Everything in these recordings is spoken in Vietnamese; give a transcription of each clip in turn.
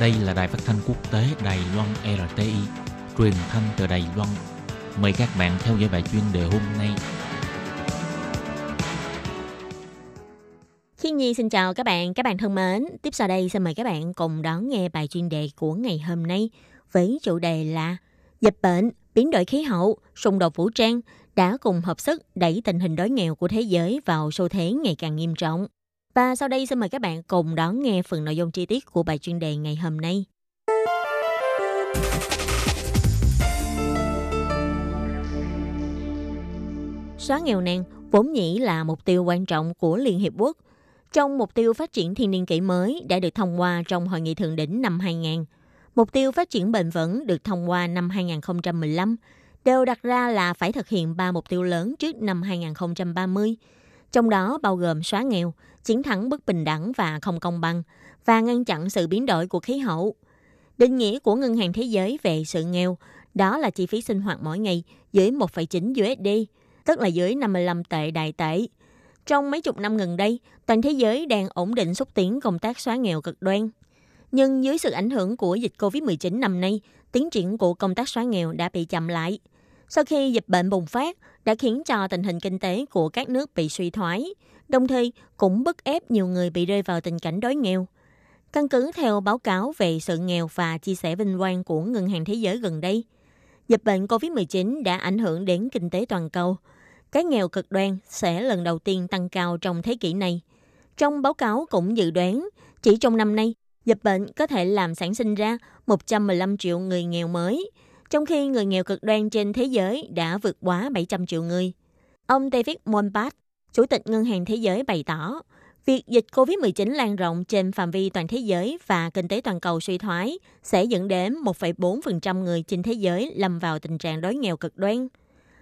Đây là đài phát thanh quốc tế Đài Loan RTI, truyền thanh từ Đài Loan. Mời các bạn theo dõi bài chuyên đề hôm nay. Thiên Nhi xin chào các bạn, các bạn thân mến. Tiếp sau đây xin mời các bạn cùng đón nghe bài chuyên đề của ngày hôm nay với chủ đề là Dịch bệnh, biến đổi khí hậu, xung đột vũ trang đã cùng hợp sức đẩy tình hình đói nghèo của thế giới vào xu thế ngày càng nghiêm trọng. Và sau đây xin mời các bạn cùng đón nghe phần nội dung chi tiết của bài chuyên đề ngày hôm nay. Xóa nghèo nàn vốn nhĩ là mục tiêu quan trọng của Liên Hiệp Quốc. Trong mục tiêu phát triển thiên niên kỷ mới đã được thông qua trong Hội nghị Thượng đỉnh năm 2000, mục tiêu phát triển bền vững được thông qua năm 2015 đều đặt ra là phải thực hiện ba mục tiêu lớn trước năm 2030, trong đó bao gồm xóa nghèo, chiến thắng bất bình đẳng và không công bằng và ngăn chặn sự biến đổi của khí hậu. Định nghĩa của Ngân hàng Thế giới về sự nghèo đó là chi phí sinh hoạt mỗi ngày dưới 1,9 USD, tức là dưới 55 tệ đại tệ. Trong mấy chục năm gần đây, toàn thế giới đang ổn định xúc tiến công tác xóa nghèo cực đoan. Nhưng dưới sự ảnh hưởng của dịch COVID-19 năm nay, tiến triển của công tác xóa nghèo đã bị chậm lại. Sau khi dịch bệnh bùng phát, đã khiến cho tình hình kinh tế của các nước bị suy thoái, đồng thời cũng bức ép nhiều người bị rơi vào tình cảnh đói nghèo. Căn cứ theo báo cáo về sự nghèo và chia sẻ vinh quang của Ngân hàng Thế giới gần đây, dịch bệnh COVID-19 đã ảnh hưởng đến kinh tế toàn cầu. Cái nghèo cực đoan sẽ lần đầu tiên tăng cao trong thế kỷ này. Trong báo cáo cũng dự đoán, chỉ trong năm nay, dịch bệnh có thể làm sản sinh ra 115 triệu người nghèo mới, trong khi người nghèo cực đoan trên thế giới đã vượt quá 700 triệu người. Ông David Monpat, Chủ tịch Ngân hàng Thế giới bày tỏ, việc dịch COVID-19 lan rộng trên phạm vi toàn thế giới và kinh tế toàn cầu suy thoái sẽ dẫn đến 1,4% người trên thế giới lâm vào tình trạng đói nghèo cực đoan.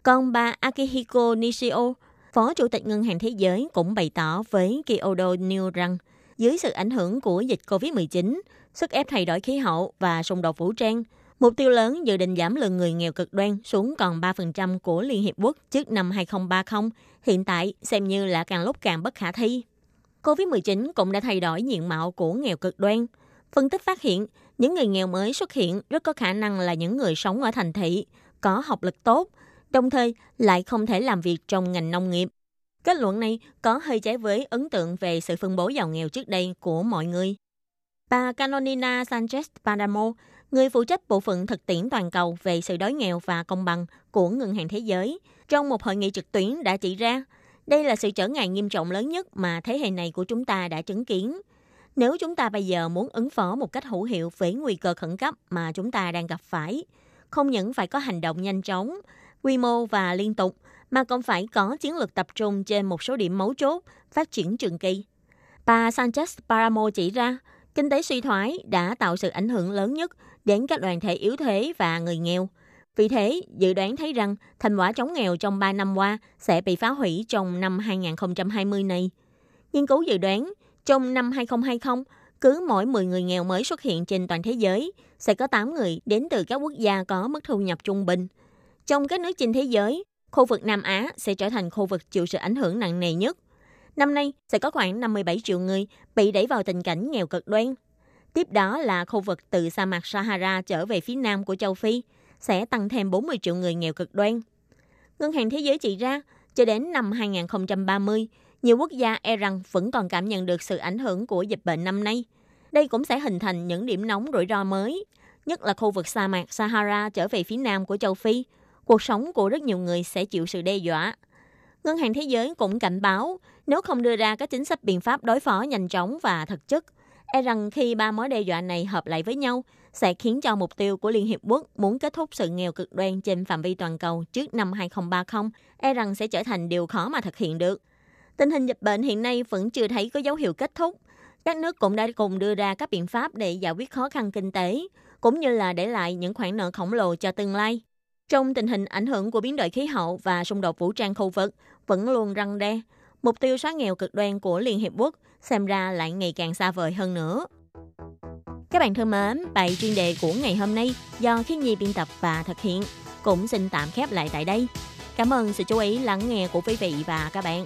Còn bà Akihiko Nishio, Phó Chủ tịch Ngân hàng Thế giới cũng bày tỏ với Kyodo News rằng dưới sự ảnh hưởng của dịch COVID-19, sức ép thay đổi khí hậu và xung đột vũ trang, Mục tiêu lớn dự định giảm lượng người nghèo cực đoan xuống còn 3% của Liên Hiệp Quốc trước năm 2030, hiện tại xem như là càng lúc càng bất khả thi. COVID-19 cũng đã thay đổi diện mạo của nghèo cực đoan. Phân tích phát hiện, những người nghèo mới xuất hiện rất có khả năng là những người sống ở thành thị, có học lực tốt, đồng thời lại không thể làm việc trong ngành nông nghiệp. Kết luận này có hơi trái với ấn tượng về sự phân bố giàu nghèo trước đây của mọi người. Bà Canonina Sanchez Padamo, người phụ trách bộ phận thực tiễn toàn cầu về sự đói nghèo và công bằng của Ngân hàng Thế giới, trong một hội nghị trực tuyến đã chỉ ra, đây là sự trở ngại nghiêm trọng lớn nhất mà thế hệ này của chúng ta đã chứng kiến. Nếu chúng ta bây giờ muốn ứng phó một cách hữu hiệu với nguy cơ khẩn cấp mà chúng ta đang gặp phải, không những phải có hành động nhanh chóng, quy mô và liên tục, mà còn phải có chiến lược tập trung trên một số điểm mấu chốt, phát triển trường kỳ. Bà Sanchez Paramo chỉ ra, kinh tế suy thoái đã tạo sự ảnh hưởng lớn nhất đến các đoàn thể yếu thế và người nghèo. Vì thế, dự đoán thấy rằng thành quả chống nghèo trong 3 năm qua sẽ bị phá hủy trong năm 2020 này. Nghiên cứu dự đoán, trong năm 2020, cứ mỗi 10 người nghèo mới xuất hiện trên toàn thế giới, sẽ có 8 người đến từ các quốc gia có mức thu nhập trung bình. Trong các nước trên thế giới, khu vực Nam Á sẽ trở thành khu vực chịu sự ảnh hưởng nặng nề nhất. Năm nay sẽ có khoảng 57 triệu người bị đẩy vào tình cảnh nghèo cực đoan. Tiếp đó là khu vực từ sa mạc Sahara trở về phía nam của châu Phi, sẽ tăng thêm 40 triệu người nghèo cực đoan. Ngân hàng Thế giới chỉ ra, cho đến năm 2030, nhiều quốc gia e rằng vẫn còn cảm nhận được sự ảnh hưởng của dịch bệnh năm nay. Đây cũng sẽ hình thành những điểm nóng rủi ro mới, nhất là khu vực sa mạc Sahara trở về phía nam của châu Phi. Cuộc sống của rất nhiều người sẽ chịu sự đe dọa. Ngân hàng Thế giới cũng cảnh báo, nếu không đưa ra các chính sách biện pháp đối phó nhanh chóng và thực chất, e rằng khi ba mối đe dọa này hợp lại với nhau, sẽ khiến cho mục tiêu của Liên Hiệp Quốc muốn kết thúc sự nghèo cực đoan trên phạm vi toàn cầu trước năm 2030, e rằng sẽ trở thành điều khó mà thực hiện được. Tình hình dịch bệnh hiện nay vẫn chưa thấy có dấu hiệu kết thúc. Các nước cũng đã cùng đưa ra các biện pháp để giải quyết khó khăn kinh tế, cũng như là để lại những khoản nợ khổng lồ cho tương lai. Trong tình hình ảnh hưởng của biến đổi khí hậu và xung đột vũ trang khu vực vẫn luôn răng đe, mục tiêu xóa nghèo cực đoan của Liên Hiệp Quốc xem ra lại ngày càng xa vời hơn nữa. Các bạn thân mến, bài chuyên đề của ngày hôm nay do Khiết Nhi biên tập và thực hiện cũng xin tạm khép lại tại đây. Cảm ơn sự chú ý lắng nghe của quý vị và các bạn.